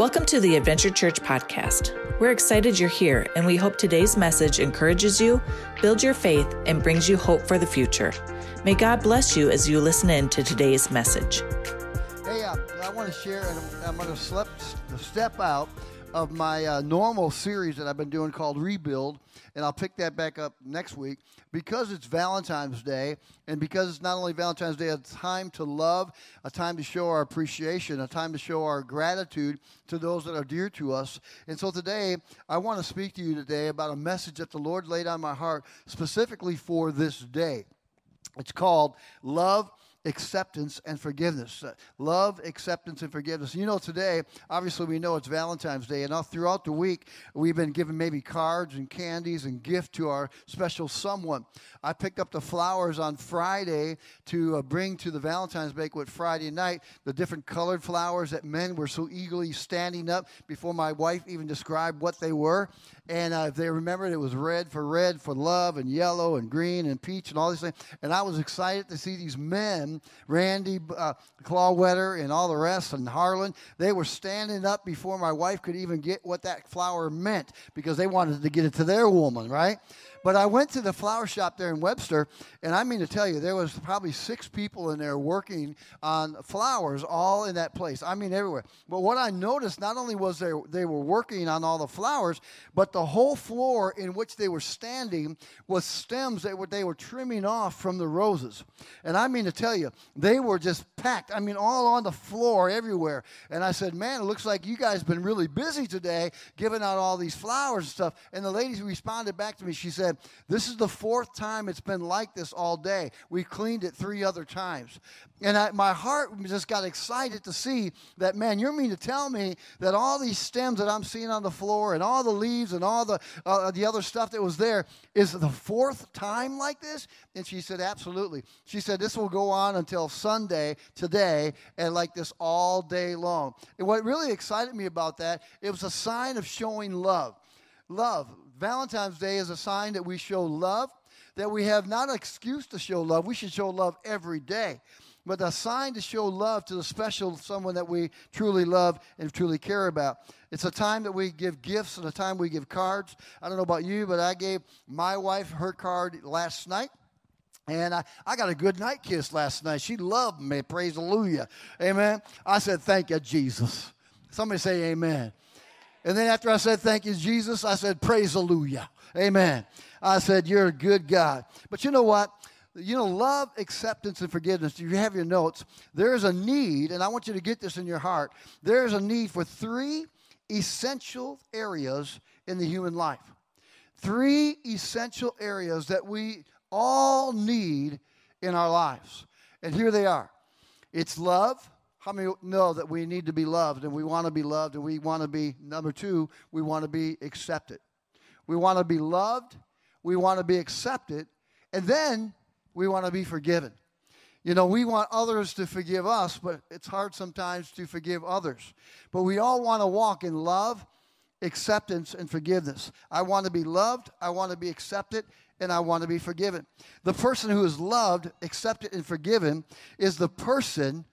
Welcome to the Adventure Church podcast. We're excited you're here, and we hope today's message encourages you, builds your faith, and brings you hope for the future. May God bless you as you listen in to today's message. Hey, uh, I want to share, and I'm, I'm going to step, step out of my uh, normal series that I've been doing called Rebuild, and I'll pick that back up next week because it's Valentine's Day, and because it's not only Valentine's Day, a time to love, a time to show our appreciation, a time to show our gratitude to those that are dear to us. And so today, I want to speak to you today about a message that the Lord laid on my heart specifically for this day. It's called Love acceptance and forgiveness. Uh, love, acceptance, and forgiveness. You know, today, obviously, we know it's Valentine's Day, and all throughout the week, we've been giving maybe cards and candies and gift to our special someone. I picked up the flowers on Friday to uh, bring to the Valentine's banquet Friday night, the different colored flowers that men were so eagerly standing up before my wife even described what they were. And uh, if they remembered, it was red for red for love, and yellow, and green, and peach, and all these things. And I was excited to see these men, Randy uh, Clawwetter, and all the rest, and Harlan, they were standing up before my wife could even get what that flower meant because they wanted to get it to their woman, right? But I went to the flower shop there in Webster, and I mean to tell you, there was probably six people in there working on flowers, all in that place. I mean everywhere. But what I noticed, not only was there they were working on all the flowers, but the whole floor in which they were standing was stems that were, they were trimming off from the roses. And I mean to tell you, they were just packed. I mean, all on the floor everywhere. And I said, man, it looks like you guys been really busy today, giving out all these flowers and stuff. And the lady responded back to me. She said said, This is the fourth time it's been like this all day. We cleaned it three other times. And I, my heart just got excited to see that, man, you're mean to tell me that all these stems that I'm seeing on the floor and all the leaves and all the, uh, the other stuff that was there is the fourth time like this? And she said, absolutely. She said, this will go on until Sunday, today, and like this all day long. And what really excited me about that, it was a sign of showing love. Love. Valentine's Day is a sign that we show love, that we have not an excuse to show love. We should show love every day, but a sign to show love to the special someone that we truly love and truly care about. It's a time that we give gifts and a time we give cards. I don't know about you, but I gave my wife her card last night. And I, I got a good night kiss last night. She loved me. Praise hallelujah. Amen. I said, Thank you, Jesus. Somebody say amen. And then after I said, Thank you, Jesus, I said, Praise hallelujah. Amen. I said, You're a good God. But you know what? You know, love, acceptance, and forgiveness. If you have your notes, there is a need, and I want you to get this in your heart. There is a need for three essential areas in the human life. Three essential areas that we all need in our lives. And here they are it's love, how many know that we need to be loved and we want to be loved and we want to be, number two, we want to be accepted. We want to be loved, we want to be accepted, and then we want to be forgiven. You know, we want others to forgive us, but it's hard sometimes to forgive others. But we all want to walk in love, acceptance, and forgiveness. I want to be loved, I want to be accepted, and I want to be forgiven. The person who is loved, accepted, and forgiven is the person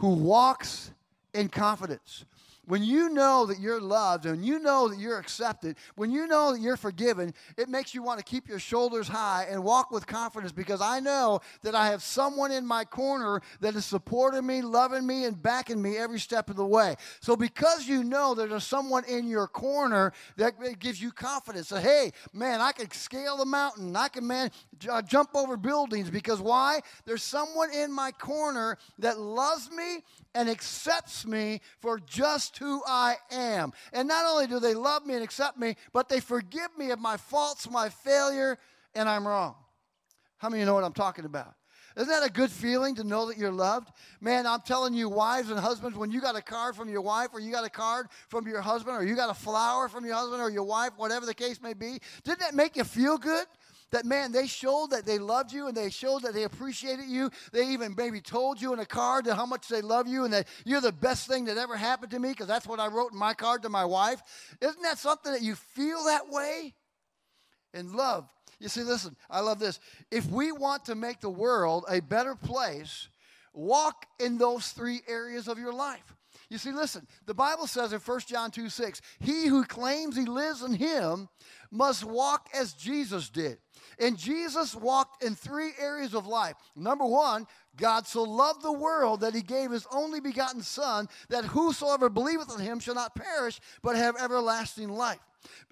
who walks in confidence. When you know that you're loved and you know that you're accepted, when you know that you're forgiven, it makes you want to keep your shoulders high and walk with confidence because I know that I have someone in my corner that is supporting me, loving me, and backing me every step of the way. So, because you know that there's someone in your corner that gives you confidence that, hey, man, I can scale the mountain, I can, man, uh, jump over buildings because why? There's someone in my corner that loves me and accepts me for just who I am. And not only do they love me and accept me, but they forgive me of my faults, my failure, and I'm wrong. How many of you know what I'm talking about? Isn't that a good feeling to know that you're loved? Man, I'm telling you, wives and husbands, when you got a card from your wife, or you got a card from your husband, or you got a flower from your husband or your wife, whatever the case may be, didn't that make you feel good? That man, they showed that they loved you and they showed that they appreciated you. They even maybe told you in a card how much they love you and that you're the best thing that ever happened to me because that's what I wrote in my card to my wife. Isn't that something that you feel that way? And love. You see, listen, I love this. If we want to make the world a better place, walk in those three areas of your life. You see, listen, the Bible says in 1 John 2 6, he who claims he lives in him must walk as Jesus did. And Jesus walked in three areas of life. Number one, God so loved the world that he gave his only begotten Son, that whosoever believeth in him shall not perish, but have everlasting life.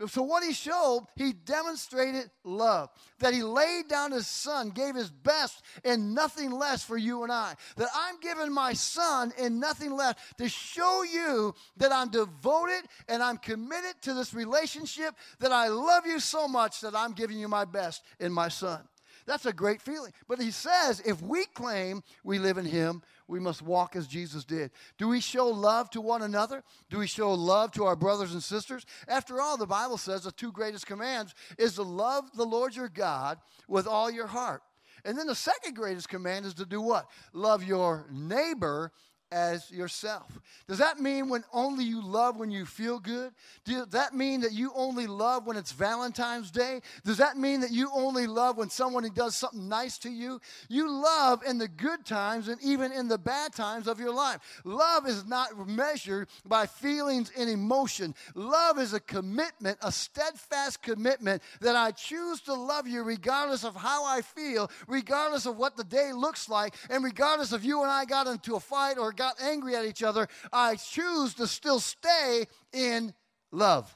So, what he showed, he demonstrated love. That he laid down his son, gave his best and nothing less for you and I. That I'm giving my son and nothing less to show you that I'm devoted and I'm committed to this relationship, that I love you so much that I'm giving you my best in my son. That's a great feeling. But he says if we claim we live in him, we must walk as Jesus did. Do we show love to one another? Do we show love to our brothers and sisters? After all, the Bible says the two greatest commands is to love the Lord your God with all your heart. And then the second greatest command is to do what? Love your neighbor as yourself. Does that mean when only you love when you feel good? Does that mean that you only love when it's Valentine's Day? Does that mean that you only love when someone does something nice to you? You love in the good times and even in the bad times of your life. Love is not measured by feelings and emotion. Love is a commitment, a steadfast commitment that I choose to love you regardless of how I feel, regardless of what the day looks like, and regardless if you and I got into a fight or got angry at each other, I choose to still stay in love.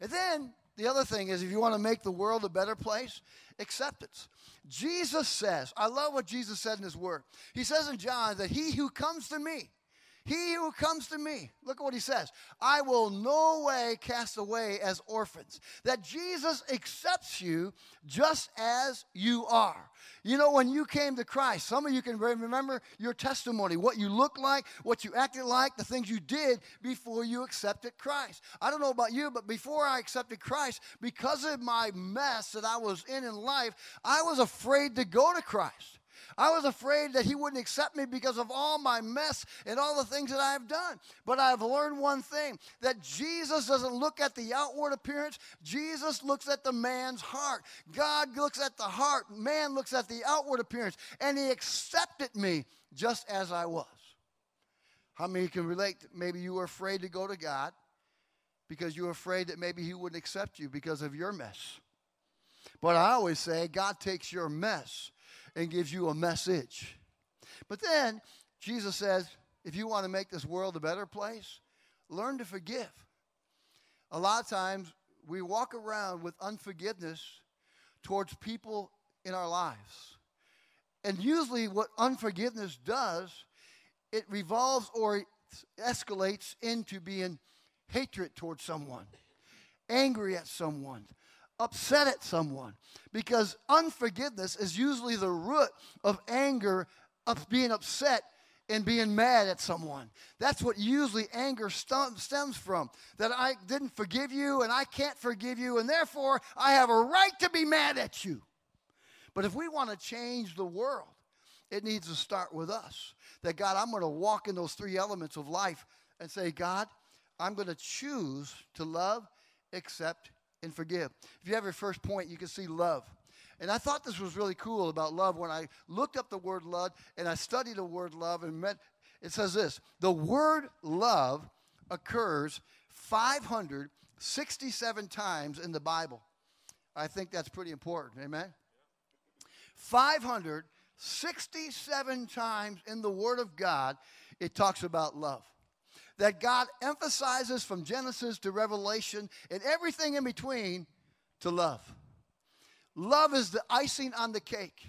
And then the other thing is if you want to make the world a better place, acceptance. Jesus says, I love what Jesus said in his word. He says in John that he who comes to me, he who comes to me, look at what he says, I will no way cast away as orphans. That Jesus accepts you just as you are. You know, when you came to Christ, some of you can remember your testimony, what you looked like, what you acted like, the things you did before you accepted Christ. I don't know about you, but before I accepted Christ, because of my mess that I was in in life, I was afraid to go to Christ. I was afraid that he wouldn't accept me because of all my mess and all the things that I have done. But I've learned one thing that Jesus doesn't look at the outward appearance, Jesus looks at the man's heart. God looks at the heart, man looks at the outward appearance, and he accepted me just as I was. How many can relate? Maybe you were afraid to go to God because you were afraid that maybe he wouldn't accept you because of your mess. But I always say God takes your mess and gives you a message. But then Jesus says, if you want to make this world a better place, learn to forgive. A lot of times we walk around with unforgiveness towards people in our lives. And usually, what unforgiveness does, it revolves or escalates into being hatred towards someone, angry at someone, upset at someone because unforgiveness is usually the root of anger, of being upset and being mad at someone. That's what usually anger stems from. That I didn't forgive you and I can't forgive you, and therefore I have a right to be mad at you. But if we want to change the world, it needs to start with us. That God, I'm going to walk in those three elements of life and say, God, I'm going to choose to love, accept, and forgive. If you have your first point, you can see love. And I thought this was really cool about love when I looked up the word love and I studied the word love and met it says this the word love occurs 567 times in the Bible. I think that's pretty important. Amen. 567 times in the Word of God, it talks about love that God emphasizes from Genesis to Revelation and everything in between to love. Love is the icing on the cake.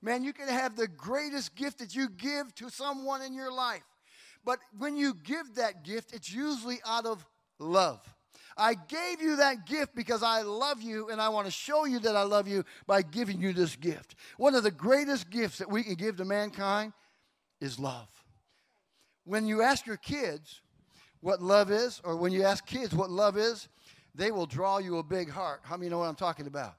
Man, you can have the greatest gift that you give to someone in your life. But when you give that gift, it's usually out of love. I gave you that gift because I love you and I want to show you that I love you by giving you this gift. One of the greatest gifts that we can give to mankind is love. When you ask your kids, what love is, or when you ask kids what love is, they will draw you a big heart. How many know what I'm talking about?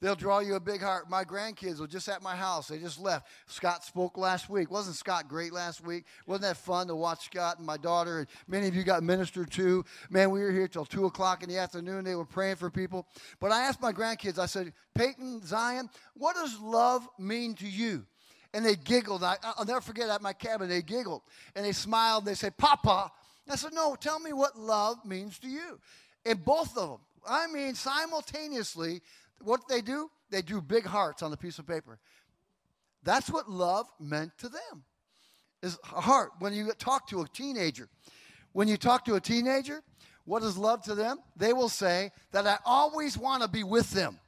They'll draw you a big heart. My grandkids were just at my house. They just left. Scott spoke last week. Wasn't Scott great last week? Wasn't that fun to watch Scott and my daughter? And many of you got ministered to. Man, we were here till 2 o'clock in the afternoon. They were praying for people. But I asked my grandkids, I said, Peyton, Zion, what does love mean to you? And they giggled. I, will never forget at my cabin, they giggled. And they smiled. And they said, Papa. I said, No, tell me what love means to you. And both of them, I mean, simultaneously, what they do? They drew big hearts on the piece of paper. That's what love meant to them. Is a heart. When you talk to a teenager, when you talk to a teenager, what is love to them? They will say that I always want to be with them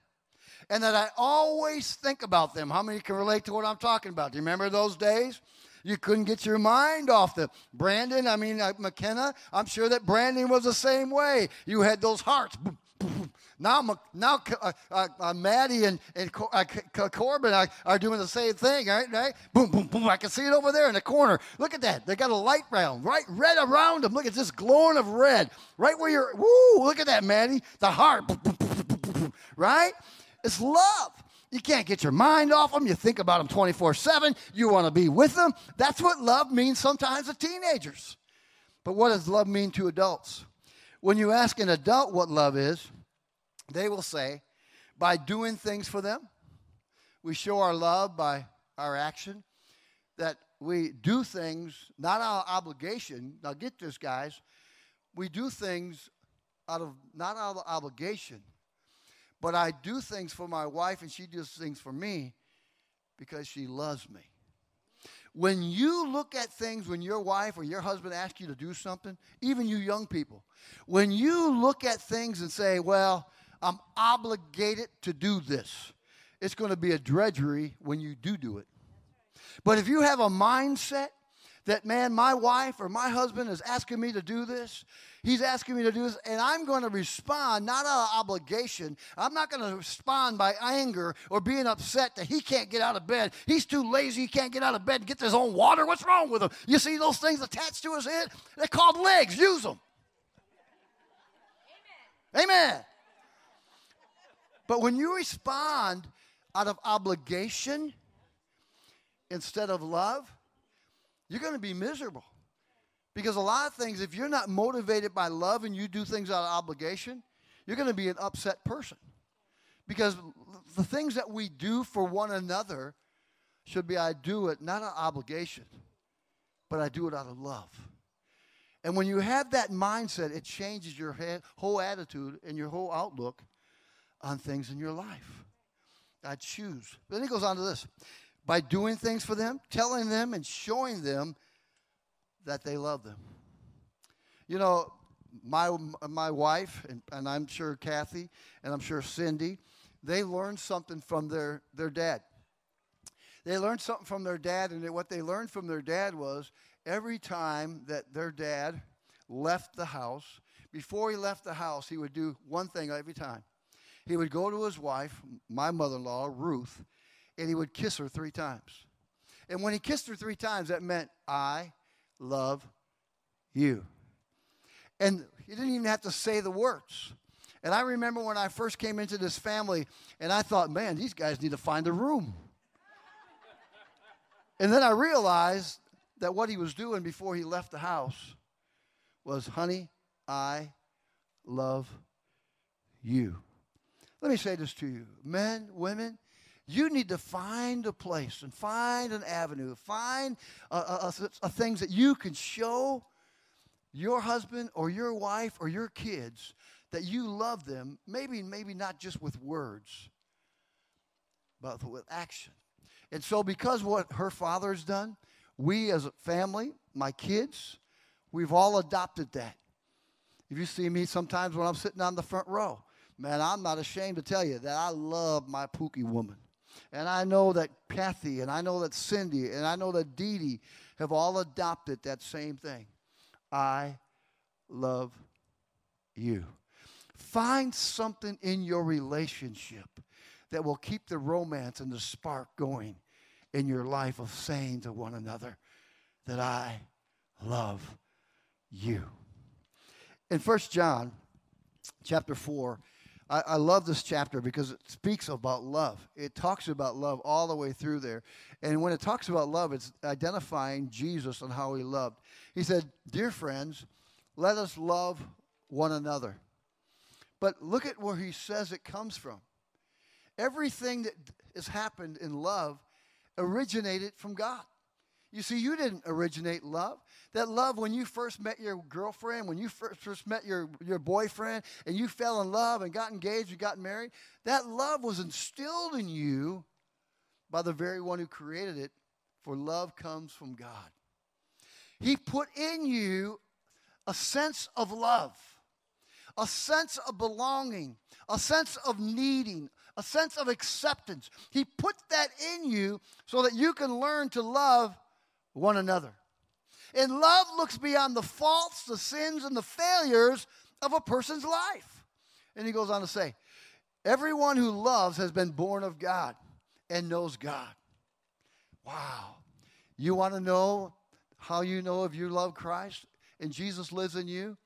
and that I always think about them. How many can relate to what I'm talking about? Do you remember those days? You couldn't get your mind off the Brandon, I mean, uh, McKenna, I'm sure that Brandon was the same way. You had those hearts. Now, now uh, uh, uh, Maddie and, and uh, Corbin are, are, doing the same thing, right? right? Boom, boom, boom. I can see it over there in the corner. Look at that. They got a light round, right? Red around them. Look at this glowing of red. Right where you're, woo, look at that, Maddie. The heart, right? It's love. You can't get your mind off them. You think about them 24 7. You want to be with them. That's what love means sometimes to teenagers. But what does love mean to adults? When you ask an adult what love is, they will say, by doing things for them, we show our love by our action, that we do things not of obligation. Now, get this, guys. We do things out of not out of obligation, but I do things for my wife and she does things for me because she loves me. When you look at things when your wife or your husband asks you to do something, even you young people, when you look at things and say, well, I'm obligated to do this, it's going to be a drudgery when you do do it. But if you have a mindset that, man, my wife or my husband is asking me to do this. He's asking me to do this, and I'm going to respond not out of obligation. I'm not going to respond by anger or being upset that he can't get out of bed. He's too lazy, he can't get out of bed and get his own water. What's wrong with him? You see those things attached to his head? They're called legs. Use them. Amen. Amen. But when you respond out of obligation instead of love, you're going to be miserable. Because a lot of things, if you're not motivated by love and you do things out of obligation, you're going to be an upset person. Because the things that we do for one another should be I do it not out of obligation, but I do it out of love. And when you have that mindset, it changes your whole attitude and your whole outlook on things in your life. I choose. But then he goes on to this by doing things for them, telling them, and showing them that they love them. You know, my, my wife, and, and I'm sure Kathy, and I'm sure Cindy, they learned something from their, their dad. They learned something from their dad, and what they learned from their dad was every time that their dad left the house, before he left the house, he would do one thing every time. He would go to his wife, my mother in law, Ruth, and he would kiss her three times. And when he kissed her three times, that meant, I love you. And he didn't even have to say the words. And I remember when I first came into this family, and I thought, man, these guys need to find a room. and then I realized that what he was doing before he left the house was, honey, I love you. Let me say this to you men, women, you need to find a place and find an avenue, find a, a, a, things that you can show your husband or your wife or your kids that you love them, maybe, maybe not just with words, but with action. And so, because what her father has done, we as a family, my kids, we've all adopted that. If you see me sometimes when I'm sitting on the front row, man, I'm not ashamed to tell you that I love my Pookie woman. And I know that Kathy and I know that Cindy and I know that Dee Dee have all adopted that same thing. I love you. Find something in your relationship that will keep the romance and the spark going in your life of saying to one another that I love you. In First John chapter 4, I, I love this chapter because it speaks about love. It talks about love all the way through there. And when it talks about love, it's identifying Jesus and how he loved. He said, Dear friends, let us love one another. But look at where he says it comes from. Everything that has happened in love originated from God. You see, you didn't originate love. That love, when you first met your girlfriend, when you first, first met your, your boyfriend, and you fell in love and got engaged, and got married, that love was instilled in you by the very one who created it, for love comes from God. He put in you a sense of love, a sense of belonging, a sense of needing, a sense of acceptance. He put that in you so that you can learn to love one another. And love looks beyond the faults, the sins, and the failures of a person's life. And he goes on to say, Everyone who loves has been born of God and knows God. Wow. You want to know how you know if you love Christ and Jesus lives in you?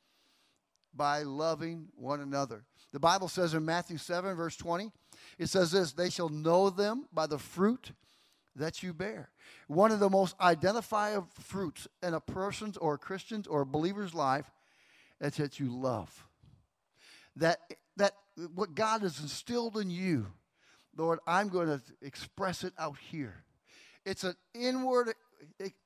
By loving one another. The Bible says in Matthew 7, verse 20, it says this They shall know them by the fruit that you bear. One of the most identifiable fruits in a person's or a Christian's or a believer's life is that you love. That, that what God has instilled in you, Lord, I'm going to express it out here. It's an inward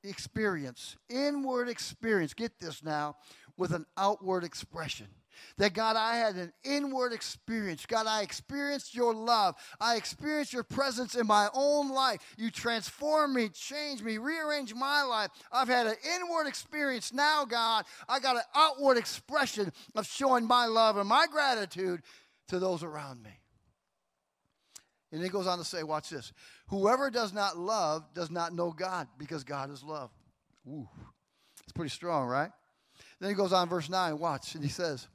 experience, inward experience. Get this now, with an outward expression. That God, I had an inward experience. God, I experienced your love. I experienced your presence in my own life. You transformed me, changed me, rearranged my life. I've had an inward experience. Now, God, I got an outward expression of showing my love and my gratitude to those around me. And he goes on to say, watch this. Whoever does not love does not know God because God is love. Ooh, it's pretty strong, right? Then he goes on, verse 9, watch, and he says,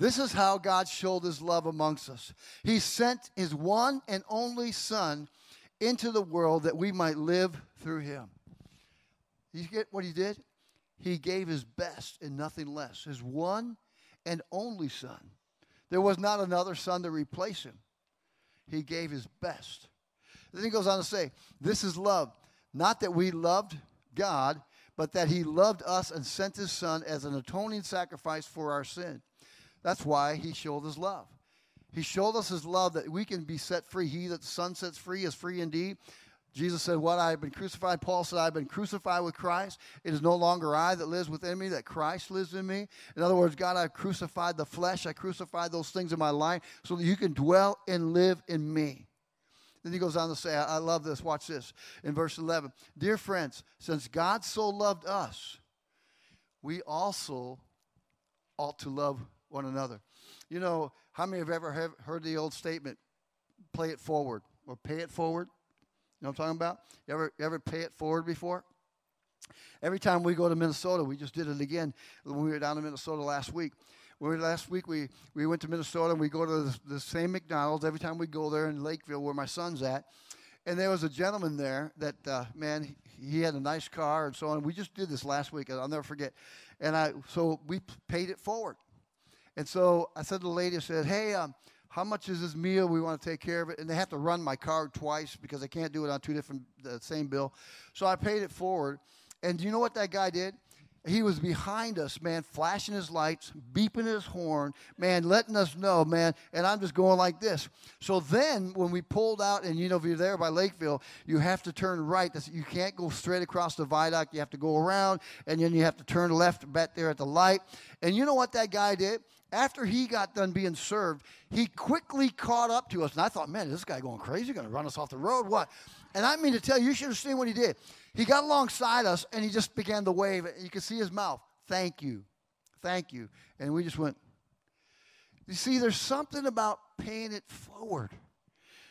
This is how God showed his love amongst us. He sent his one and only Son into the world that we might live through him. You get what he did? He gave his best and nothing less. His one and only Son. There was not another Son to replace him. He gave his best. Then he goes on to say, This is love. Not that we loved God, but that he loved us and sent his son as an atoning sacrifice for our sin. That's why he showed his love. He showed us his love that we can be set free. He that the son sets free is free indeed. Jesus said, What I have been crucified. Paul said, I have been crucified with Christ. It is no longer I that lives within me, that Christ lives in me. In other words, God, I've crucified the flesh. I crucified those things in my life so that you can dwell and live in me. Then he goes on to say, I, I love this. Watch this. In verse 11 Dear friends, since God so loved us, we also ought to love one another. You know, how many have ever have heard the old statement, play it forward or pay it forward? You know what I'm talking about? You ever, ever pay it forward before? Every time we go to Minnesota, we just did it again when we were down in Minnesota last week. Last week we, we went to Minnesota and we go to the, the same McDonald's every time we go there in Lakeville where my son's at. And there was a gentleman there that, uh, man, he had a nice car and so on. We just did this last week. I'll never forget. And I, so we paid it forward. And so I said to the lady, I said, hey, um, how much is this meal? We want to take care of it. And they have to run my card twice because I can't do it on two different, the same bill. So I paid it forward. And do you know what that guy did? He was behind us, man, flashing his lights, beeping his horn, man, letting us know, man. And I'm just going like this. So then, when we pulled out, and you know, if you're there by Lakeville, you have to turn right. You can't go straight across the viaduct. You have to go around, and then you have to turn left back there at the light. And you know what that guy did? after he got done being served, he quickly caught up to us. And I thought, man, this guy going crazy, going to run us off the road. What? And I mean to tell you, you should have seen what he did. He got alongside us and he just began to wave. You could see his mouth. Thank you. Thank you. And we just went. You see, there's something about paying it forward.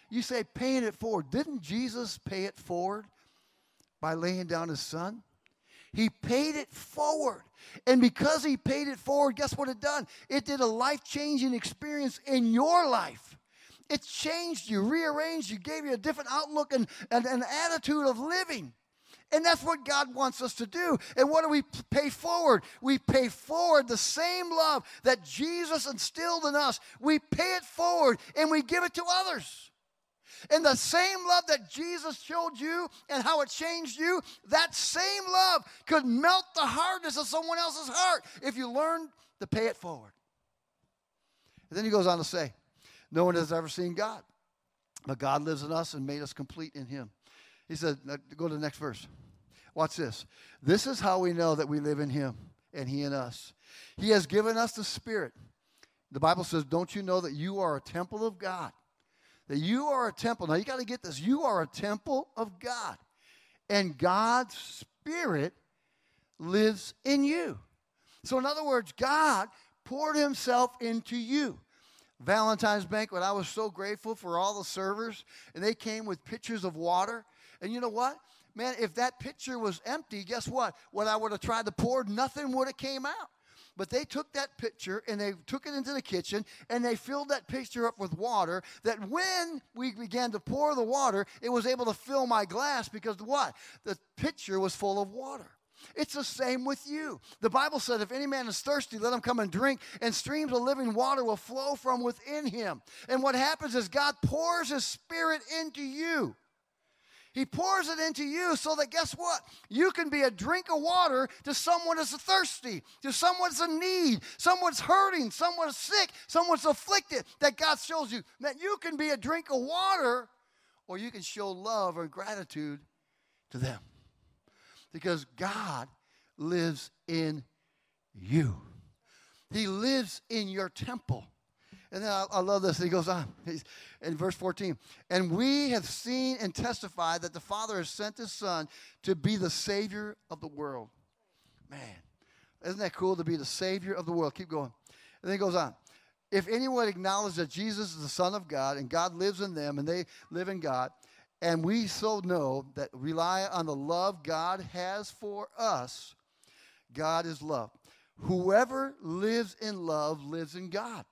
You say paying it forward. Didn't Jesus pay it forward by laying down his son? He paid it forward. And because he paid it forward, guess what it done? It did a life changing experience in your life. It changed you, rearranged you, gave you a different outlook and, and an attitude of living. And that's what God wants us to do. And what do we pay forward? We pay forward the same love that Jesus instilled in us. We pay it forward and we give it to others. And the same love that Jesus showed you and how it changed you, that same love could melt the hardness of someone else's heart if you learn to pay it forward. And then he goes on to say, No one has ever seen God, but God lives in us and made us complete in him. He said, go to the next verse. Watch this. This is how we know that we live in him and he in us. He has given us the Spirit. The Bible says, Don't you know that you are a temple of God? That you are a temple. Now you got to get this. You are a temple of God. And God's Spirit lives in you. So, in other words, God poured Himself into you. Valentine's banquet, I was so grateful for all the servers, and they came with pitchers of water. And you know what? Man, if that pitcher was empty, guess what? What I would have tried to pour, nothing would have came out. But they took that pitcher and they took it into the kitchen and they filled that pitcher up with water. That when we began to pour the water, it was able to fill my glass because what? The pitcher was full of water. It's the same with you. The Bible said, if any man is thirsty, let him come and drink, and streams of living water will flow from within him. And what happens is God pours his spirit into you. He pours it into you so that guess what? You can be a drink of water to someone that's thirsty, to someone's in need, someone's hurting, someone's sick, someone's afflicted. That God shows you that you can be a drink of water or you can show love or gratitude to them. Because God lives in you, He lives in your temple. And then I, I love this. He goes on He's, in verse 14. And we have seen and testified that the Father has sent his Son to be the Savior of the world. Man, isn't that cool to be the Savior of the world? Keep going. And then he goes on. If anyone acknowledges that Jesus is the Son of God and God lives in them and they live in God, and we so know that rely on the love God has for us, God is love. Whoever lives in love lives in God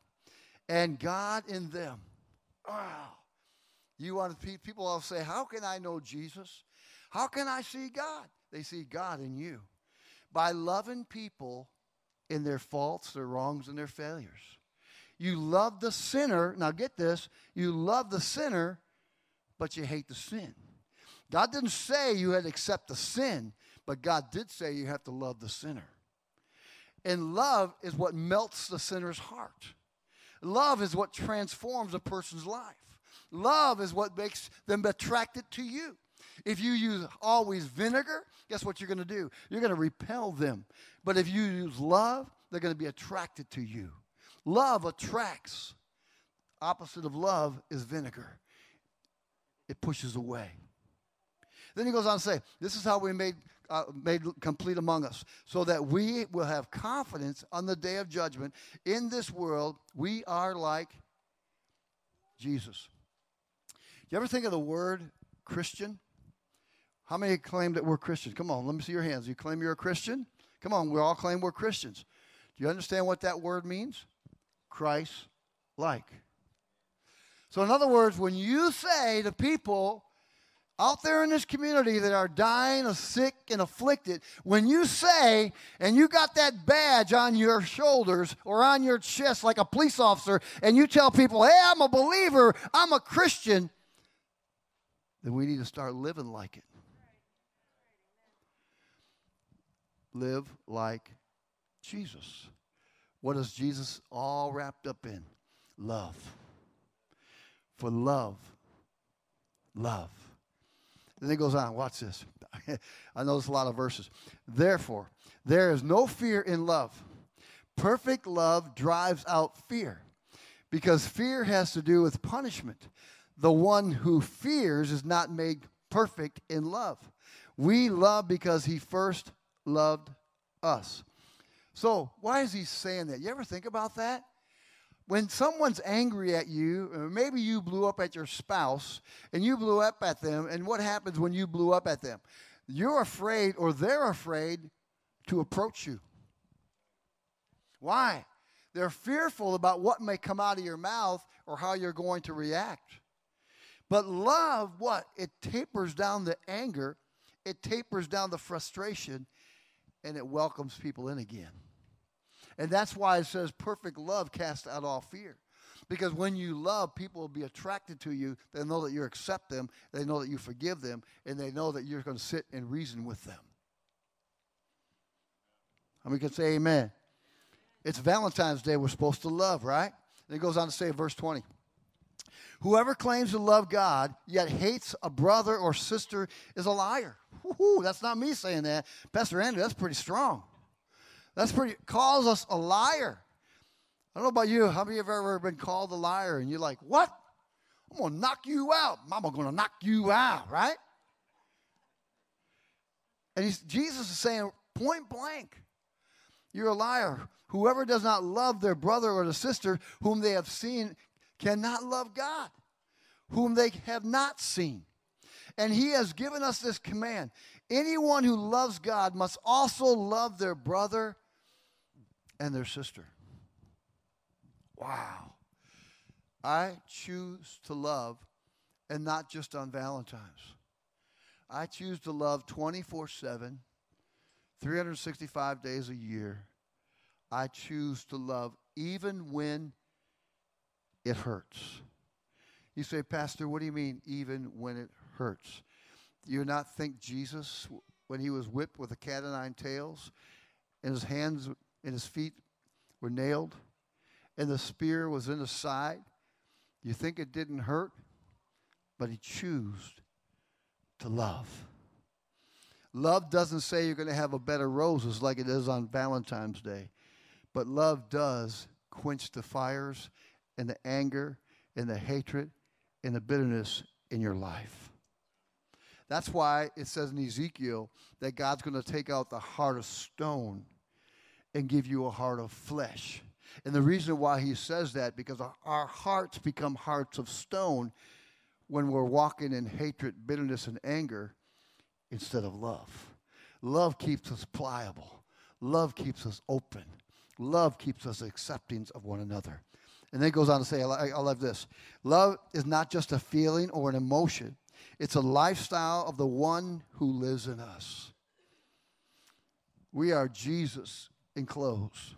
and God in them. Wow. You want to, people all say, How can I know Jesus? How can I see God? They see God in you by loving people in their faults, their wrongs, and their failures. You love the sinner. Now get this you love the sinner, but you hate the sin. God didn't say you had to accept the sin, but God did say you have to love the sinner. And love is what melts the sinner's heart. Love is what transforms a person's life. Love is what makes them attracted to you. If you use always vinegar, guess what you're going to do? You're going to repel them. But if you use love, they're going to be attracted to you. Love attracts. Opposite of love is vinegar. It pushes away. Then he goes on to say, This is how we made uh, made complete among us, so that we will have confidence on the day of judgment. In this world, we are like Jesus. Do you ever think of the word Christian? How many claim that we're Christians? Come on, let me see your hands. You claim you're a Christian? Come on, we all claim we're Christians. Do you understand what that word means? Christ like. So, in other words, when you say to people, out there in this community that are dying of sick and afflicted, when you say, and you got that badge on your shoulders or on your chest like a police officer, and you tell people, hey, I'm a believer, I'm a Christian, then we need to start living like it. Live like Jesus. What is Jesus all wrapped up in? Love. For love, love then he goes on, watch this. I know there's a lot of verses. Therefore, there is no fear in love. Perfect love drives out fear because fear has to do with punishment. The one who fears is not made perfect in love. We love because he first loved us. So, why is he saying that? You ever think about that? When someone's angry at you, maybe you blew up at your spouse and you blew up at them, and what happens when you blew up at them? You're afraid, or they're afraid to approach you. Why? They're fearful about what may come out of your mouth or how you're going to react. But love, what? It tapers down the anger, it tapers down the frustration, and it welcomes people in again. And that's why it says perfect love casts out all fear. Because when you love, people will be attracted to you. They know that you accept them, they know that you forgive them, and they know that you're going to sit and reason with them. And we can say amen. It's Valentine's Day. We're supposed to love, right? And it goes on to say, verse 20. Whoever claims to love God yet hates a brother or sister is a liar. Woo-hoo, that's not me saying that. Pastor Andrew, that's pretty strong. That's pretty, calls us a liar. I don't know about you. How many of you have ever been called a liar and you're like, what? I'm going to knock you out. Mama going to knock you out, right? And Jesus is saying point blank, you're a liar. Whoever does not love their brother or the sister whom they have seen cannot love God, whom they have not seen. And he has given us this command anyone who loves God must also love their brother and their sister. Wow. I choose to love and not just on Valentine's. I choose to love 24 7, 365 days a year. I choose to love even when it hurts. You say, Pastor, what do you mean, even when it hurts? Do you not think Jesus, when he was whipped with a cat o' nine tails, and his hands and his feet were nailed, and the spear was in his side, you think it didn't hurt? But he chose to love. Love doesn't say you're going to have a bed of roses like it is on Valentine's Day, but love does quench the fires and the anger and the hatred and the bitterness in your life. That's why it says in Ezekiel that God's going to take out the heart of stone and give you a heart of flesh. And the reason why he says that because our hearts become hearts of stone when we're walking in hatred, bitterness, and anger instead of love. Love keeps us pliable. Love keeps us open. Love keeps us accepting of one another. And then goes on to say, I love this. Love is not just a feeling or an emotion, it's a lifestyle of the one who lives in us. We are Jesus in close.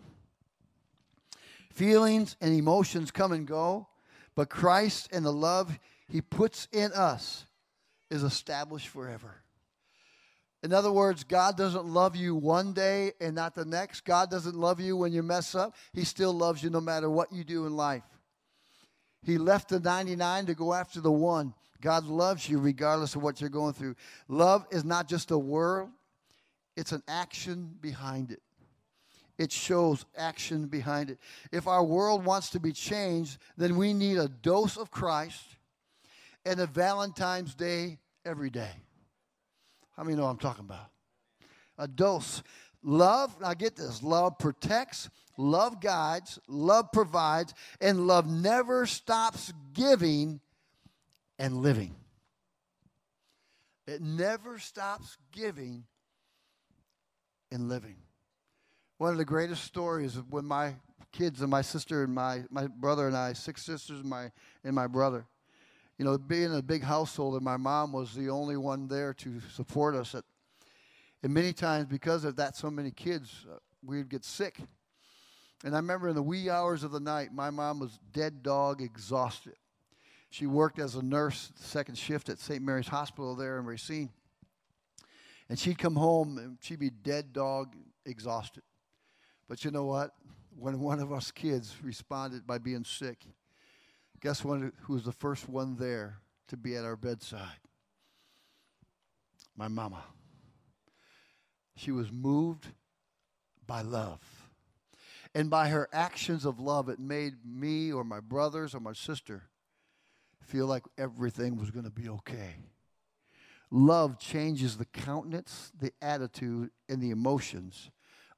Feelings and emotions come and go, but Christ and the love he puts in us is established forever. In other words, God doesn't love you one day and not the next. God doesn't love you when you mess up. He still loves you no matter what you do in life. He left the 99 to go after the one. God loves you regardless of what you're going through. Love is not just a word, it's an action behind it. It shows action behind it. If our world wants to be changed, then we need a dose of Christ and a Valentine's Day every day. How many know what I'm talking about? A dose. Love, now get this love protects, love guides, love provides, and love never stops giving and living. It never stops giving and living. One of the greatest stories when my kids and my sister and my, my brother and I, six sisters and my, and my brother, you know, being a big household, and my mom was the only one there to support us. At, and many times, because of that, so many kids, uh, we'd get sick. And I remember in the wee hours of the night, my mom was dead dog exhausted. She worked as a nurse, second shift at St. Mary's Hospital there in Racine. And she'd come home and she'd be dead dog exhausted. But you know what? When one of us kids responded by being sick, Guess who was the first one there to be at our bedside? My mama. She was moved by love. And by her actions of love, it made me or my brothers or my sister feel like everything was going to be okay. Love changes the countenance, the attitude, and the emotions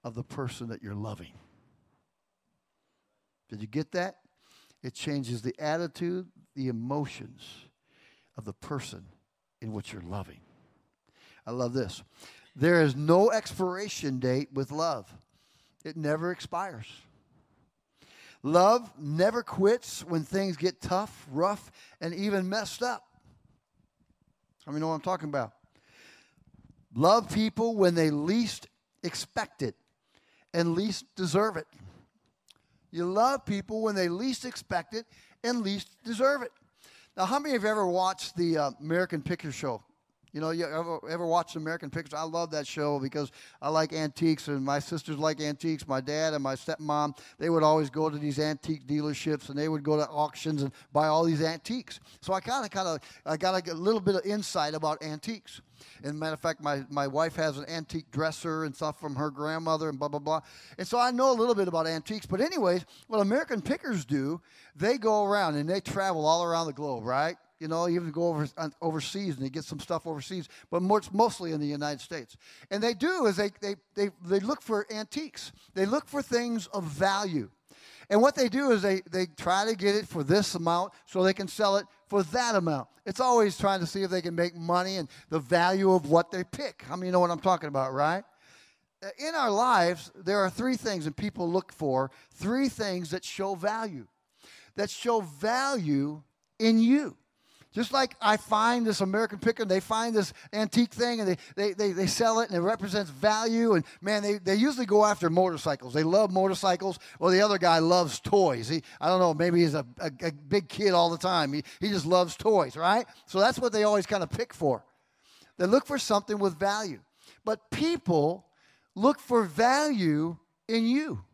of the person that you're loving. Did you get that? It changes the attitude, the emotions of the person in which you're loving. I love this. There is no expiration date with love, it never expires. Love never quits when things get tough, rough, and even messed up. How many know what I'm talking about? Love people when they least expect it and least deserve it. You love people when they least expect it and least deserve it. Now, how many of you ever watched the uh, American Pickers Show? You know, you ever, ever watch American Pickers? I love that show because I like antiques, and my sisters like antiques. My dad and my stepmom, they would always go to these antique dealerships, and they would go to auctions and buy all these antiques. So I kind of, kind of, I got a little bit of insight about antiques. And matter of fact, my, my wife has an antique dresser and stuff from her grandmother and blah, blah, blah. And so I know a little bit about antiques. But, anyways, what American Pickers do, they go around and they travel all around the globe, right? You know, even go over uh, overseas and they get some stuff overseas, but more, mostly in the United States. And they do is they, they, they, they look for antiques. They look for things of value. And what they do is they, they try to get it for this amount so they can sell it for that amount. It's always trying to see if they can make money and the value of what they pick. How I many you know what I'm talking about, right? Uh, in our lives, there are three things that people look for, three things that show value, that show value in you. Just like I find this American picker, they find this antique thing and they, they, they, they sell it and it represents value. And man, they, they usually go after motorcycles. They love motorcycles. Well, the other guy loves toys. He, I don't know, maybe he's a, a, a big kid all the time. He, he just loves toys, right? So that's what they always kind of pick for. They look for something with value. But people look for value in you.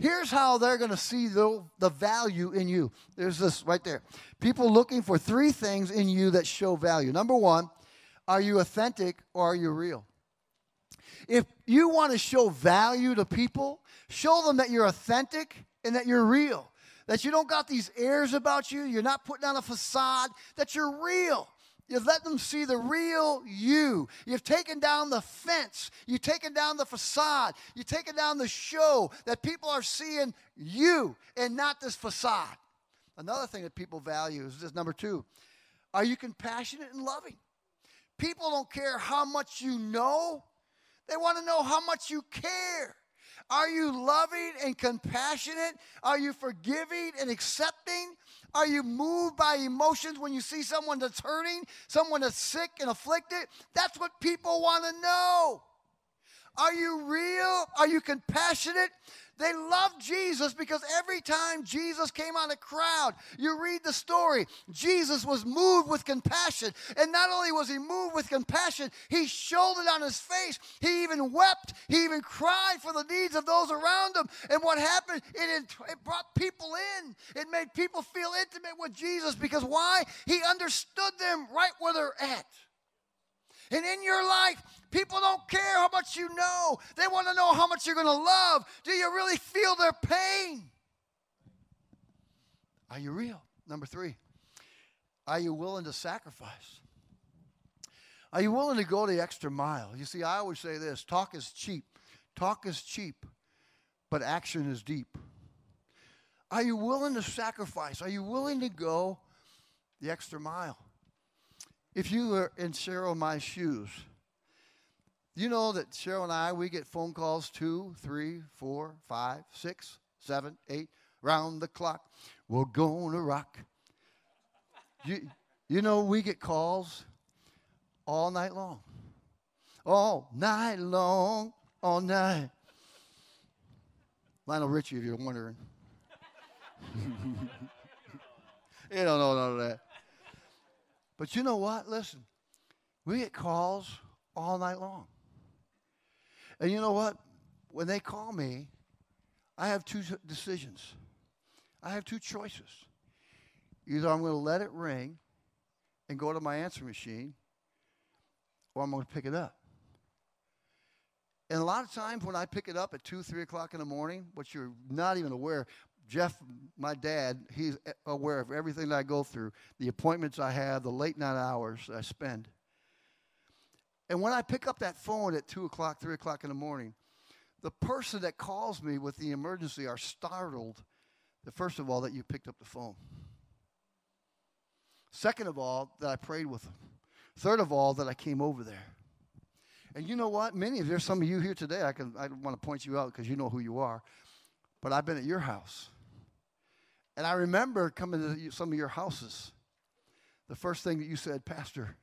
Here's how they're going to see the, the value in you. There's this right there. People looking for three things in you that show value. Number one, are you authentic or are you real? If you want to show value to people, show them that you're authentic and that you're real. That you don't got these airs about you, you're not putting on a facade, that you're real. You've let them see the real you. You've taken down the fence. You've taken down the facade. You've taken down the show that people are seeing you and not this facade. Another thing that people value is this number two are you compassionate and loving? People don't care how much you know, they want to know how much you care. Are you loving and compassionate? Are you forgiving and accepting? Are you moved by emotions when you see someone that's hurting, someone that's sick and afflicted? That's what people want to know. Are you real? Are you compassionate? They loved Jesus because every time Jesus came on a crowd, you read the story, Jesus was moved with compassion. And not only was he moved with compassion, he showed it on his face. He even wept. He even cried for the needs of those around him. And what happened? It, it brought people in. It made people feel intimate with Jesus because why? He understood them right where they're at. And in your life, people don't care how much you know. They want to know how much you're going to love. Do you really feel their pain? Are you real? Number three, are you willing to sacrifice? Are you willing to go the extra mile? You see, I always say this talk is cheap. Talk is cheap, but action is deep. Are you willing to sacrifice? Are you willing to go the extra mile? If you were in Cheryl my shoes, you know that Cheryl and I, we get phone calls two, three, four, five, six, seven, eight, round the clock. We're going to rock. You, you know, we get calls all night long. All night long, all night. Lionel Richie, if you're wondering. you don't know none of that. But you know what? Listen, we get calls all night long. And you know what? When they call me, I have two decisions. I have two choices. Either I'm going to let it ring and go to my answer machine, or I'm going to pick it up. And a lot of times when I pick it up at 2, 3 o'clock in the morning, which you're not even aware, Jeff, my dad, he's aware of everything I go through, the appointments I have, the late night hours I spend. And when I pick up that phone at 2 o'clock, 3 o'clock in the morning, the person that calls me with the emergency are startled, that first of all, that you picked up the phone. Second of all, that I prayed with them. Third of all, that I came over there. And you know what? Many of there's some of you here today. I can I want to point you out because you know who you are. But I've been at your house. And I remember coming to mm-hmm. some of your houses. The first thing that you said, Pastor,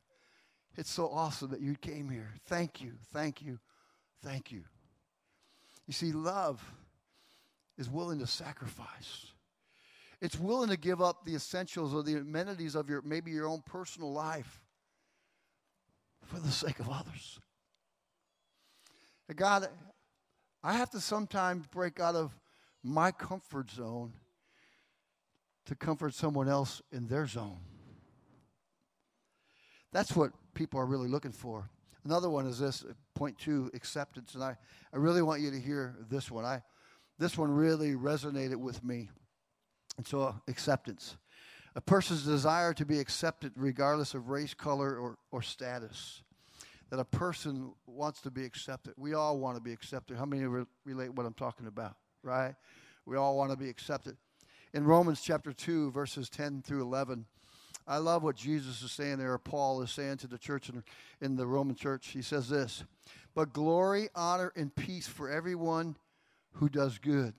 it's so awesome that you came here. Thank you, thank you, thank you. You see, love is willing to sacrifice. It's willing to give up the essentials or the amenities of your maybe your own personal life for the sake of others. God, I have to sometimes break out of my comfort zone to comfort someone else in their zone. That's what people are really looking for. Another one is this point two acceptance. And I, I really want you to hear this one. I, this one really resonated with me. And so, uh, acceptance. A person's desire to be accepted regardless of race, color, or, or status. That a person wants to be accepted. We all want to be accepted. How many re- relate what I'm talking about, right? We all want to be accepted. In Romans chapter 2, verses 10 through 11, I love what Jesus is saying there, Paul is saying to the church in, in the Roman church. He says this But glory, honor, and peace for everyone who does good.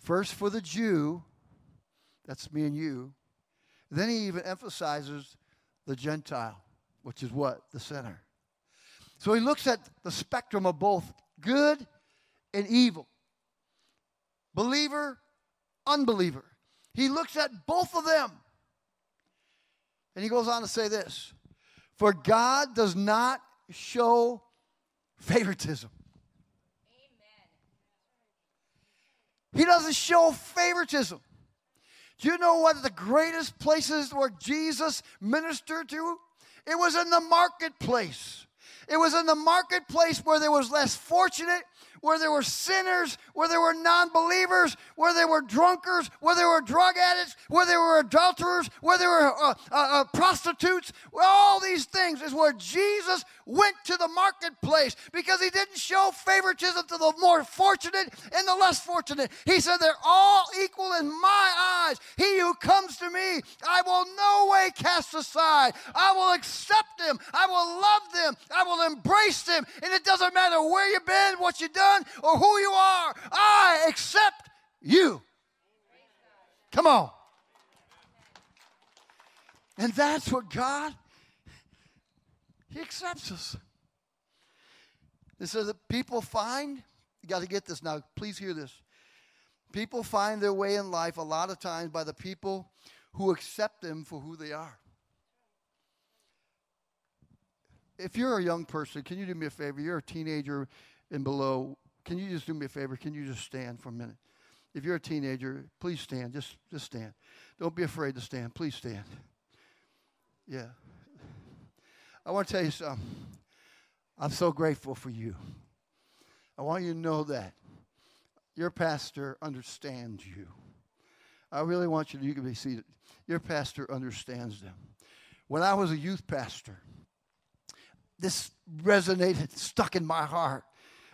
First for the Jew, that's me and you. Then he even emphasizes the Gentile, which is what? The sinner. So he looks at the spectrum of both good and evil, believer, unbeliever. He looks at both of them. And he goes on to say this For God does not show favoritism. Amen. He doesn't show favoritism. Do you know what the greatest places where Jesus ministered to? It was in the marketplace. It was in the marketplace where there was less fortunate where there were sinners, where there were non believers, where there were drunkards, where there were drug addicts, where there were adulterers, where there were uh, uh, uh, prostitutes. All these things is where Jesus went to the marketplace because he didn't show favoritism to the more fortunate and the less fortunate. He said, They're all equal in my eyes. He who comes to me, I will no way cast aside. I will accept them. I will love them. I will embrace them. And it doesn't matter where you've been, what you've done done or who you are. I accept you. Come on. And that's what God, He accepts us. And so that people find, you got to get this now, please hear this. People find their way in life a lot of times by the people who accept them for who they are. If you're a young person, can you do me a favor? You're a teenager and below. Can you just do me a favor? Can you just stand for a minute? If you're a teenager, please stand. Just, just stand. Don't be afraid to stand. Please stand. Yeah. I want to tell you something. I'm so grateful for you. I want you to know that your pastor understands you. I really want you to, you can be seated. Your pastor understands them. When I was a youth pastor, this resonated, stuck in my heart.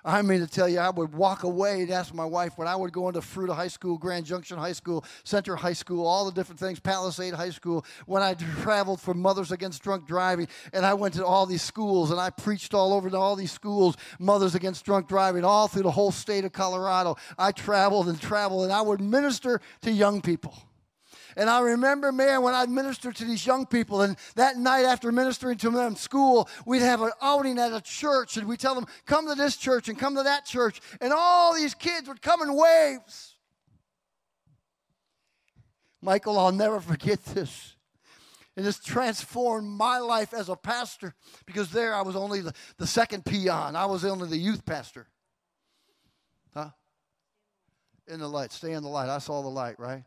I mean to tell you, I would walk away and ask my wife when I would go into Fruita High School, Grand Junction High School, Center High School, all the different things, Palisade High School, when I traveled for Mothers Against Drunk Driving, and I went to all these schools and I preached all over to all these schools, Mothers Against Drunk Driving, all through the whole state of Colorado. I traveled and traveled, and I would minister to young people. And I remember, man, when I'd minister to these young people, and that night after ministering to them in school, we'd have an outing at a church, and we'd tell them, come to this church and come to that church. And all these kids would come in waves. Michael, I'll never forget this. And this transformed my life as a pastor because there I was only the, the second peon. I was only the youth pastor. Huh? In the light. Stay in the light. I saw the light, right?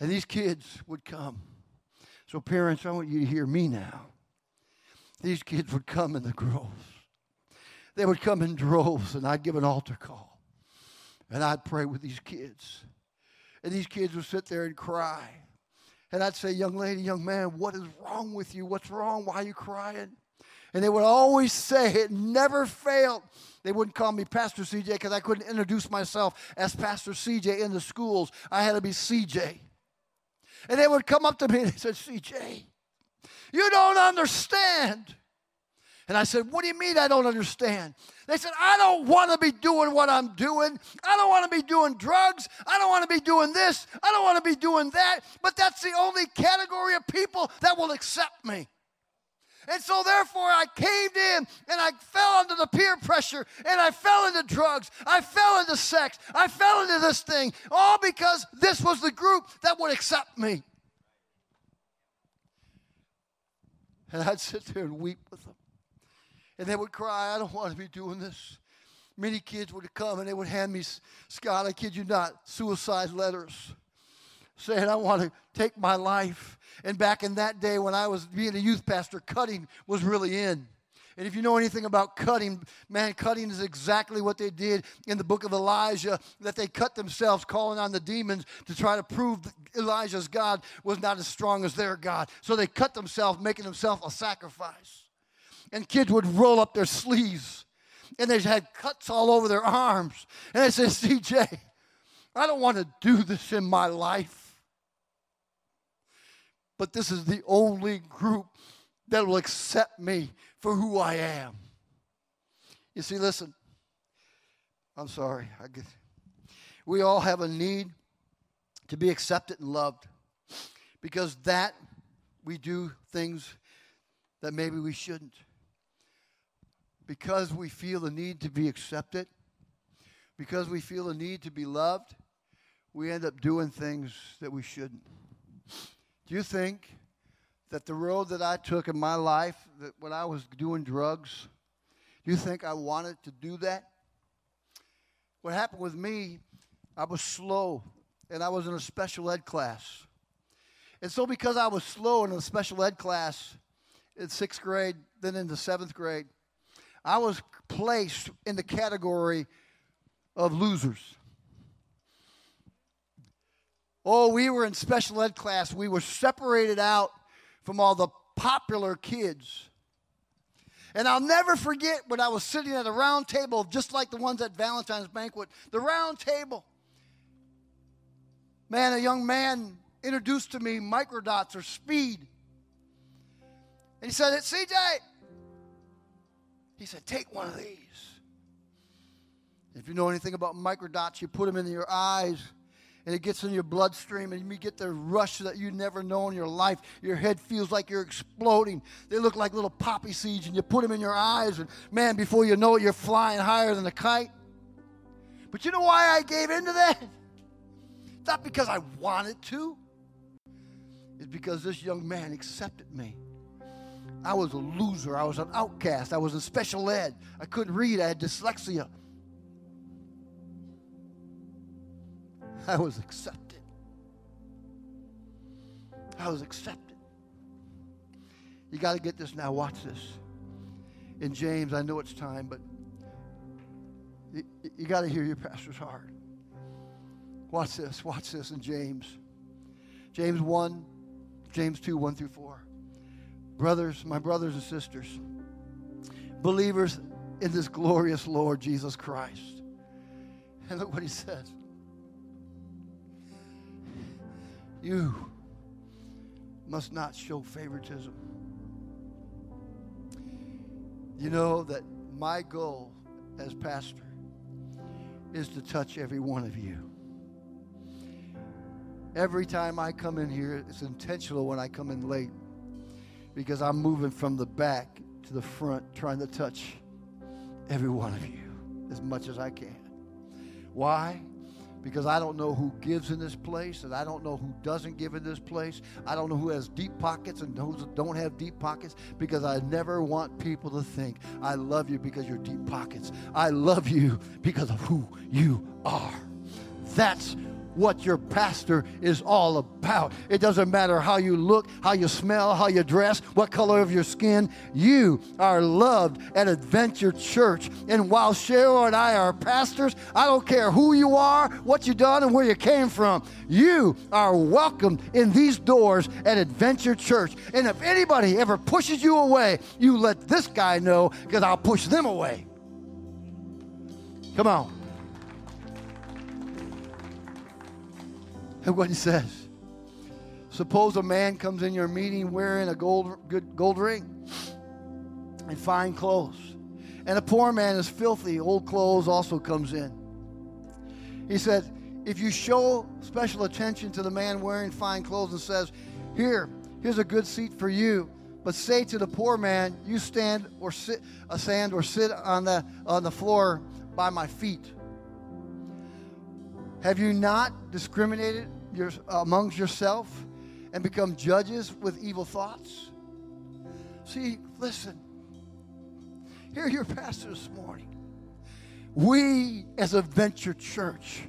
And these kids would come. So, parents, I want you to hear me now. These kids would come in the groves. They would come in droves, and I'd give an altar call. And I'd pray with these kids. And these kids would sit there and cry. And I'd say, Young lady, young man, what is wrong with you? What's wrong? Why are you crying? And they would always say, it never failed. They wouldn't call me Pastor CJ because I couldn't introduce myself as Pastor CJ in the schools. I had to be CJ. And they would come up to me and they said, CJ, you don't understand. And I said, What do you mean I don't understand? They said, I don't want to be doing what I'm doing. I don't want to be doing drugs. I don't want to be doing this. I don't want to be doing that. But that's the only category of people that will accept me. And so, therefore, I caved in and I fell under the peer pressure and I fell into drugs. I fell into sex. I fell into this thing, all because this was the group that would accept me. And I'd sit there and weep with them. And they would cry, I don't want to be doing this. Many kids would come and they would hand me, Scott, I kid you not, suicide letters saying, I want to take my life. And back in that day when I was being a youth pastor, cutting was really in. And if you know anything about cutting, man, cutting is exactly what they did in the book of Elijah, that they cut themselves, calling on the demons to try to prove Elijah's God was not as strong as their God. So they cut themselves, making themselves a sacrifice. And kids would roll up their sleeves, and they had cuts all over their arms. And they said, CJ, I don't want to do this in my life. But this is the only group that will accept me for who I am. You see, listen, I'm sorry. I get, we all have a need to be accepted and loved because that we do things that maybe we shouldn't. Because we feel the need to be accepted, because we feel the need to be loved, we end up doing things that we shouldn't. Do you think that the road that I took in my life, that when I was doing drugs, do you think I wanted to do that? What happened with me, I was slow and I was in a special ed class. And so, because I was slow in a special ed class in sixth grade, then into seventh grade, I was placed in the category of losers. Oh, we were in special ed class. We were separated out from all the popular kids. And I'll never forget when I was sitting at a round table, just like the ones at Valentine's banquet, the round table. Man, a young man introduced to me microdots or speed. And he said, It's CJ. He said, Take one of these. If you know anything about microdots, you put them in your eyes and it gets in your bloodstream and you get the rush that you never know in your life. Your head feels like you're exploding. They look like little poppy seeds and you put them in your eyes and man, before you know it, you're flying higher than a kite. But you know why I gave into that? Not because I wanted to. It's because this young man accepted me. I was a loser. I was an outcast. I was in special ed. I couldn't read. I had dyslexia. I was accepted. I was accepted. You got to get this now. Watch this. In James, I know it's time, but you, you got to hear your pastor's heart. Watch this. Watch this in James. James 1, James 2, 1 through 4. Brothers, my brothers and sisters, believers in this glorious Lord Jesus Christ. And look what he says. You must not show favoritism. You know that my goal as pastor is to touch every one of you. Every time I come in here, it's intentional when I come in late because I'm moving from the back to the front trying to touch every one of you as much as I can. Why? Because I don't know who gives in this place and I don't know who doesn't give in this place. I don't know who has deep pockets and those that don't have deep pockets because I never want people to think I love you because you're deep pockets. I love you because of who you are. That's what your pastor is all about. It doesn't matter how you look, how you smell, how you dress, what color of your skin. You are loved at Adventure Church. And while Cheryl and I are pastors, I don't care who you are, what you done, and where you came from. You are welcome in these doors at Adventure Church. And if anybody ever pushes you away, you let this guy know because I'll push them away. Come on. And what he says. Suppose a man comes in your meeting wearing a gold, good, gold ring and fine clothes. And a poor man is filthy, old clothes also comes in. He said, if you show special attention to the man wearing fine clothes and says, Here, here's a good seat for you, but say to the poor man, You stand or sit a sand or sit on the on the floor by my feet. Have you not discriminated your, amongst yourself and become judges with evil thoughts? See, listen. Hear your pastor this morning. We, as Adventure Church,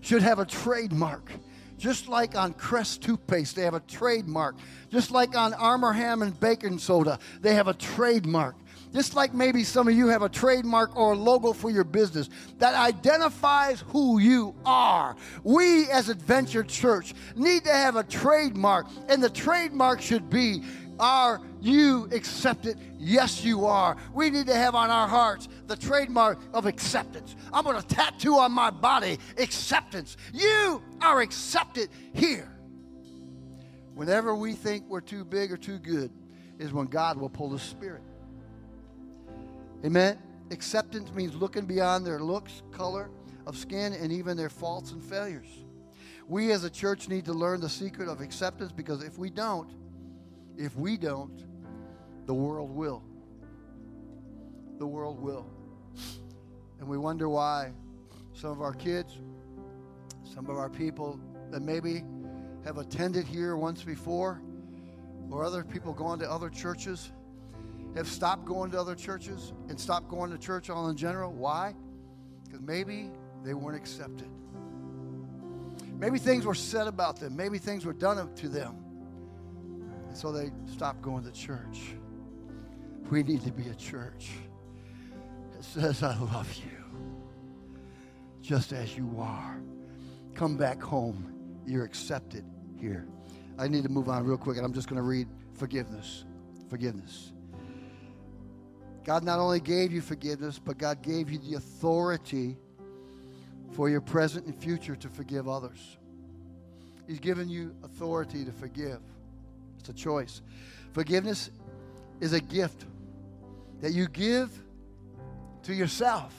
should have a trademark. Just like on Crest toothpaste, they have a trademark. Just like on Arm and Hammer Baking Soda, they have a trademark. Just like maybe some of you have a trademark or a logo for your business that identifies who you are. We, as Adventure Church, need to have a trademark, and the trademark should be are you accepted? Yes, you are. We need to have on our hearts the trademark of acceptance. I'm going to tattoo on my body acceptance. You are accepted here. Whenever we think we're too big or too good, is when God will pull the Spirit. Amen. Acceptance means looking beyond their looks, color of skin, and even their faults and failures. We as a church need to learn the secret of acceptance because if we don't, if we don't, the world will. The world will. And we wonder why some of our kids, some of our people that maybe have attended here once before, or other people going to other churches, have stopped going to other churches and stopped going to church all in general. Why? Because maybe they weren't accepted. Maybe things were said about them. Maybe things were done to them. And so they stopped going to church. We need to be a church that says, I love you just as you are. Come back home. You're accepted here. I need to move on real quick, and I'm just going to read forgiveness. Forgiveness. God not only gave you forgiveness, but God gave you the authority for your present and future to forgive others. He's given you authority to forgive. It's a choice. Forgiveness is a gift that you give to yourself.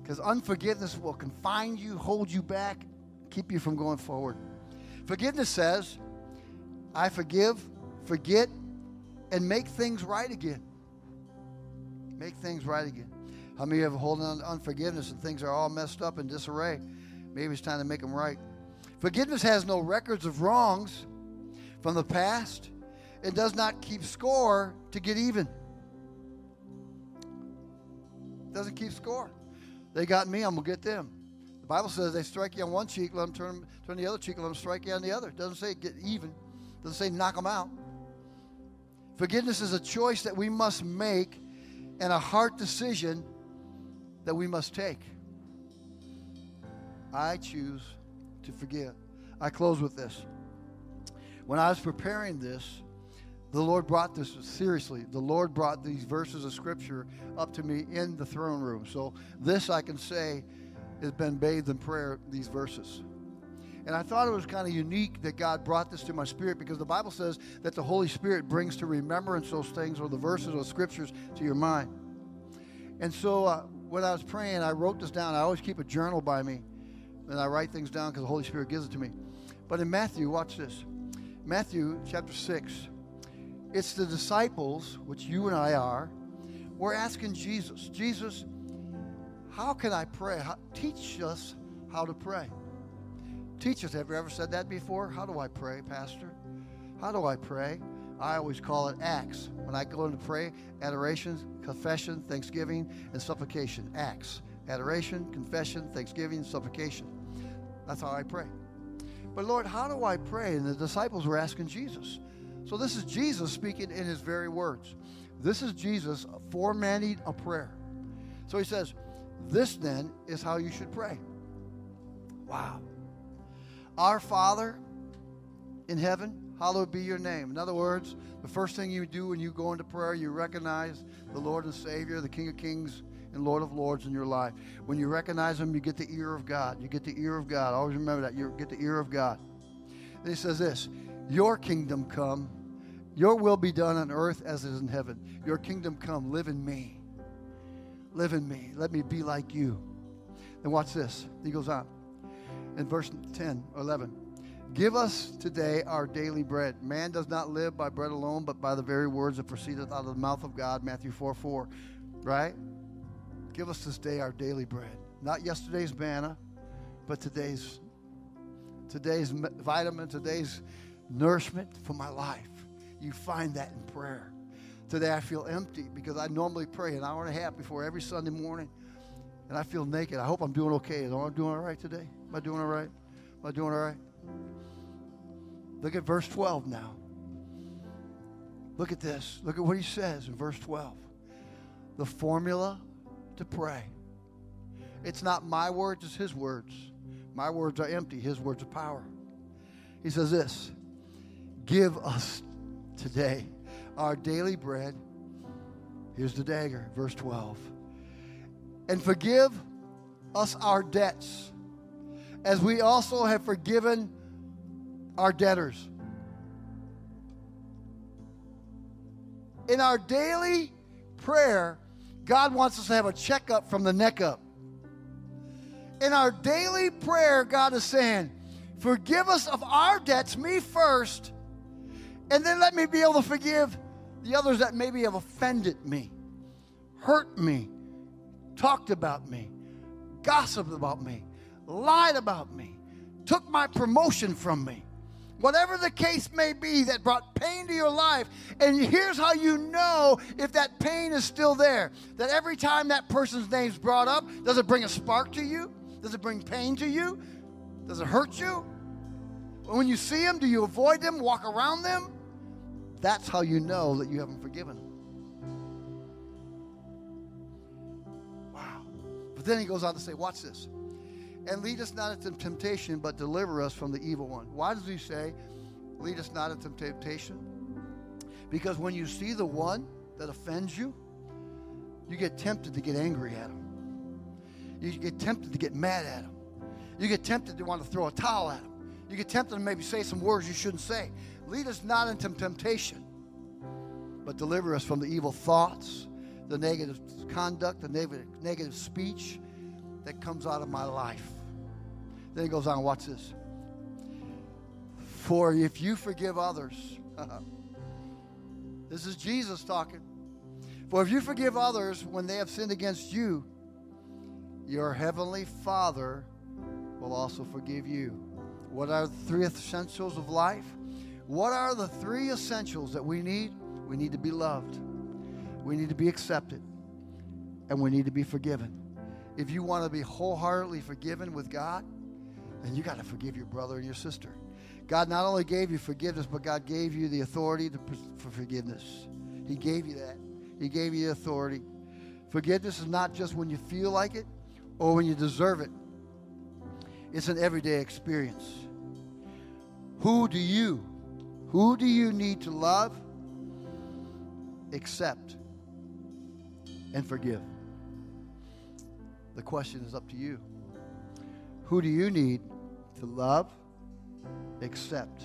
Because unforgiveness will confine you, hold you back, keep you from going forward. Forgiveness says, I forgive, forget, and make things right again. Make things right again. How many of you have holding on to unforgiveness and things are all messed up in disarray? Maybe it's time to make them right. Forgiveness has no records of wrongs from the past. It does not keep score to get even. It doesn't keep score. They got me, I'm going to get them. The Bible says they strike you on one cheek, let them turn, turn the other cheek, let them strike you on the other. It doesn't say get even. It doesn't say knock them out. Forgiveness is a choice that we must make and a heart decision that we must take. I choose to forgive. I close with this. When I was preparing this, the Lord brought this seriously. The Lord brought these verses of Scripture up to me in the throne room. So, this I can say has been bathed in prayer, these verses. And I thought it was kind of unique that God brought this to my spirit because the Bible says that the Holy Spirit brings to remembrance those things or the verses or scriptures to your mind. And so uh, when I was praying, I wrote this down. I always keep a journal by me, and I write things down because the Holy Spirit gives it to me. But in Matthew, watch this Matthew chapter 6, it's the disciples, which you and I are, we're asking Jesus, Jesus, how can I pray? How, teach us how to pray. Teach us. Have you ever said that before? How do I pray, Pastor? How do I pray? I always call it acts. When I go in to pray, adoration, confession, thanksgiving, and supplication. Acts. Adoration, confession, thanksgiving, supplication. That's how I pray. But Lord, how do I pray? And the disciples were asking Jesus. So this is Jesus speaking in his very words. This is Jesus formatting a prayer. So he says, This then is how you should pray. Wow. Our Father in heaven, hallowed be your name. In other words, the first thing you do when you go into prayer, you recognize the Lord and Savior, the King of Kings and Lord of Lords in your life. When you recognize Him, you get the ear of God. You get the ear of God. Always remember that. You get the ear of God. Then He says this Your kingdom come, your will be done on earth as it is in heaven. Your kingdom come, live in me. Live in me. Let me be like you. Then watch this. He goes on in verse 10 or 11. Give us today our daily bread. Man does not live by bread alone, but by the very words that proceedeth out of the mouth of God. Matthew 4 4. Right? Give us this day our daily bread. Not yesterday's manna, but today's today's vitamin, today's nourishment for my life. you find that in prayer. Today I feel empty because I normally pray an hour and a half before every Sunday morning. And I feel naked. I hope I'm doing okay. Am I doing all right today? Am I doing all right? Am I doing all right? Look at verse 12 now. Look at this. Look at what he says in verse 12. The formula to pray. It's not my words, it's his words. My words are empty, his words are power. He says this Give us today our daily bread. Here's the dagger, verse 12. And forgive us our debts, as we also have forgiven our debtors. In our daily prayer, God wants us to have a checkup from the neck up. In our daily prayer, God is saying, Forgive us of our debts, me first, and then let me be able to forgive the others that maybe have offended me, hurt me, talked about me, gossiped about me, lied about me, took my promotion from me. Whatever the case may be that brought pain to your life, and here's how you know if that pain is still there. That every time that person's name's brought up, does it bring a spark to you? Does it bring pain to you? Does it hurt you? When you see them, do you avoid them, walk around them? That's how you know that you haven't forgiven But then he goes on to say, watch this. And lead us not into temptation, but deliver us from the evil one. Why does he say, lead us not into temptation? Because when you see the one that offends you, you get tempted to get angry at him. You get tempted to get mad at him. You get tempted to want to throw a towel at him. You get tempted to maybe say some words you shouldn't say. Lead us not into temptation, but deliver us from the evil thoughts, the negative conduct, the negative, negative speech that comes out of my life. Then he goes on, watch this. For if you forgive others, this is Jesus talking. For if you forgive others when they have sinned against you, your heavenly Father will also forgive you. What are the three essentials of life? What are the three essentials that we need? We need to be loved, we need to be accepted, and we need to be forgiven. If you want to be wholeheartedly forgiven with God, then you got to forgive your brother and your sister. God not only gave you forgiveness, but God gave you the authority to, for forgiveness. He gave you that. He gave you the authority. Forgiveness is not just when you feel like it or when you deserve it. It's an everyday experience. Who do you, who do you need to love, accept, and forgive? The question is up to you. Who do you need to love, accept,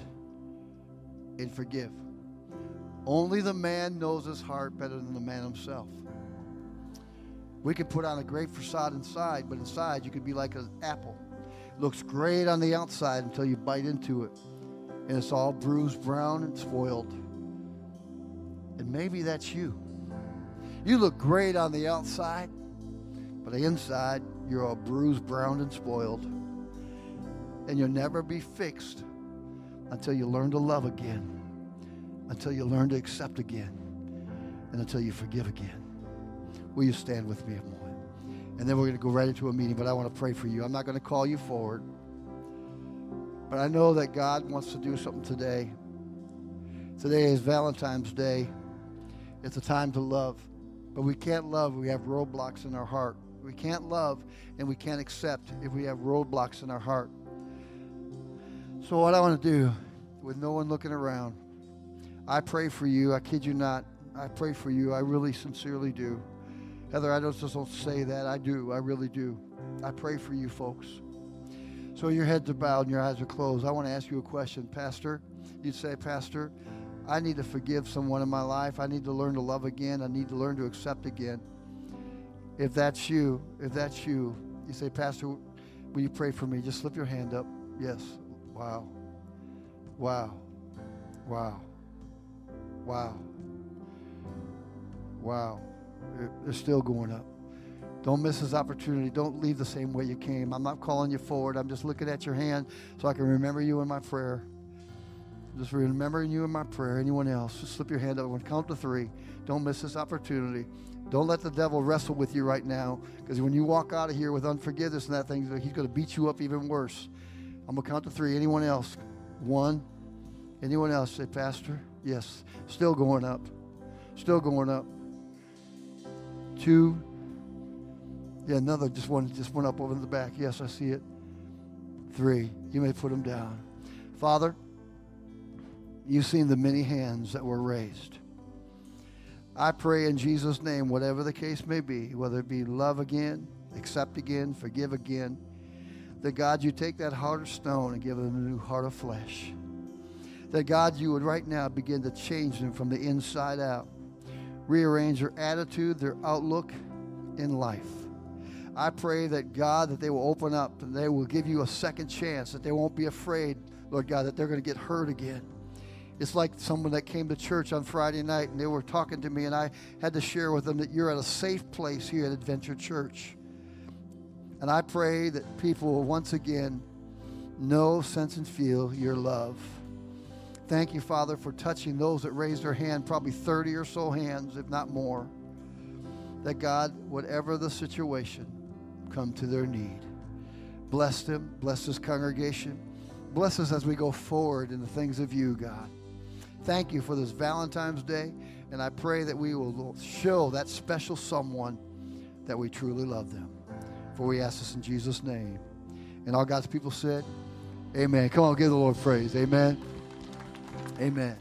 and forgive? Only the man knows his heart better than the man himself. We could put on a great facade inside, but inside you could be like an apple looks great on the outside until you bite into it. And it's all bruised, brown, and spoiled. And maybe that's you. You look great on the outside, but the inside, you're all bruised, browned, and spoiled. And you'll never be fixed until you learn to love again, until you learn to accept again, and until you forgive again. Will you stand with me a moment? And then we're going to go right into a meeting, but I want to pray for you. I'm not going to call you forward. But I know that God wants to do something today. Today is Valentine's Day. It's a time to love. But we can't love, if we have roadblocks in our heart. We can't love and we can't accept if we have roadblocks in our heart. So, what I want to do, with no one looking around, I pray for you. I kid you not. I pray for you. I really sincerely do. Heather, I don't, just don't say that. I do. I really do. I pray for you folks. So your heads are bowed and your eyes are closed. I want to ask you a question, Pastor. You'd say, Pastor, I need to forgive someone in my life. I need to learn to love again. I need to learn to accept again. If that's you, if that's you, you say, Pastor, will you pray for me? Just slip your hand up. Yes. Wow. Wow. Wow. Wow. Wow. They're still going up. Don't miss this opportunity. Don't leave the same way you came. I'm not calling you forward. I'm just looking at your hand so I can remember you in my prayer. Just remembering you in my prayer. Anyone else? Just slip your hand up. When count to three. Don't miss this opportunity. Don't let the devil wrestle with you right now, because when you walk out of here with unforgiveness and that thing, he's going to beat you up even worse. I'm going to count to three. Anyone else? One. Anyone else? Say, Pastor? Yes. Still going up. Still going up. Two. Yeah, another just one just went up over the back. Yes, I see it. Three. You may put them down. Father, you've seen the many hands that were raised. I pray in Jesus' name, whatever the case may be, whether it be love again, accept again, forgive again, that God, you take that heart of stone and give them a new heart of flesh. That God, you would right now begin to change them from the inside out, rearrange their attitude, their outlook in life. I pray that God, that they will open up and they will give you a second chance, that they won't be afraid, Lord God, that they're going to get hurt again it's like someone that came to church on Friday night and they were talking to me, and I had to share with them that you're at a safe place here at Adventure Church. And I pray that people will once again know, sense, and feel your love. Thank you, Father, for touching those that raised their hand, probably 30 or so hands, if not more. That God, whatever the situation, come to their need. Bless them, bless this congregation. Bless us as we go forward in the things of you, God thank you for this Valentine's Day. And I pray that we will show that special someone that we truly love them. For we ask this in Jesus' name. And all God's people said, Amen. Come on, give the Lord praise. Amen. Amen.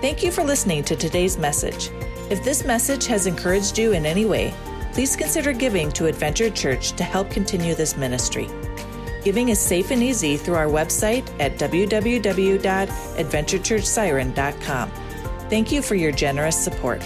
Thank you for listening to today's message. If this message has encouraged you in any way, please consider giving to Adventure Church to help continue this ministry. Giving is safe and easy through our website at www.adventurechurchsiren.com. Thank you for your generous support.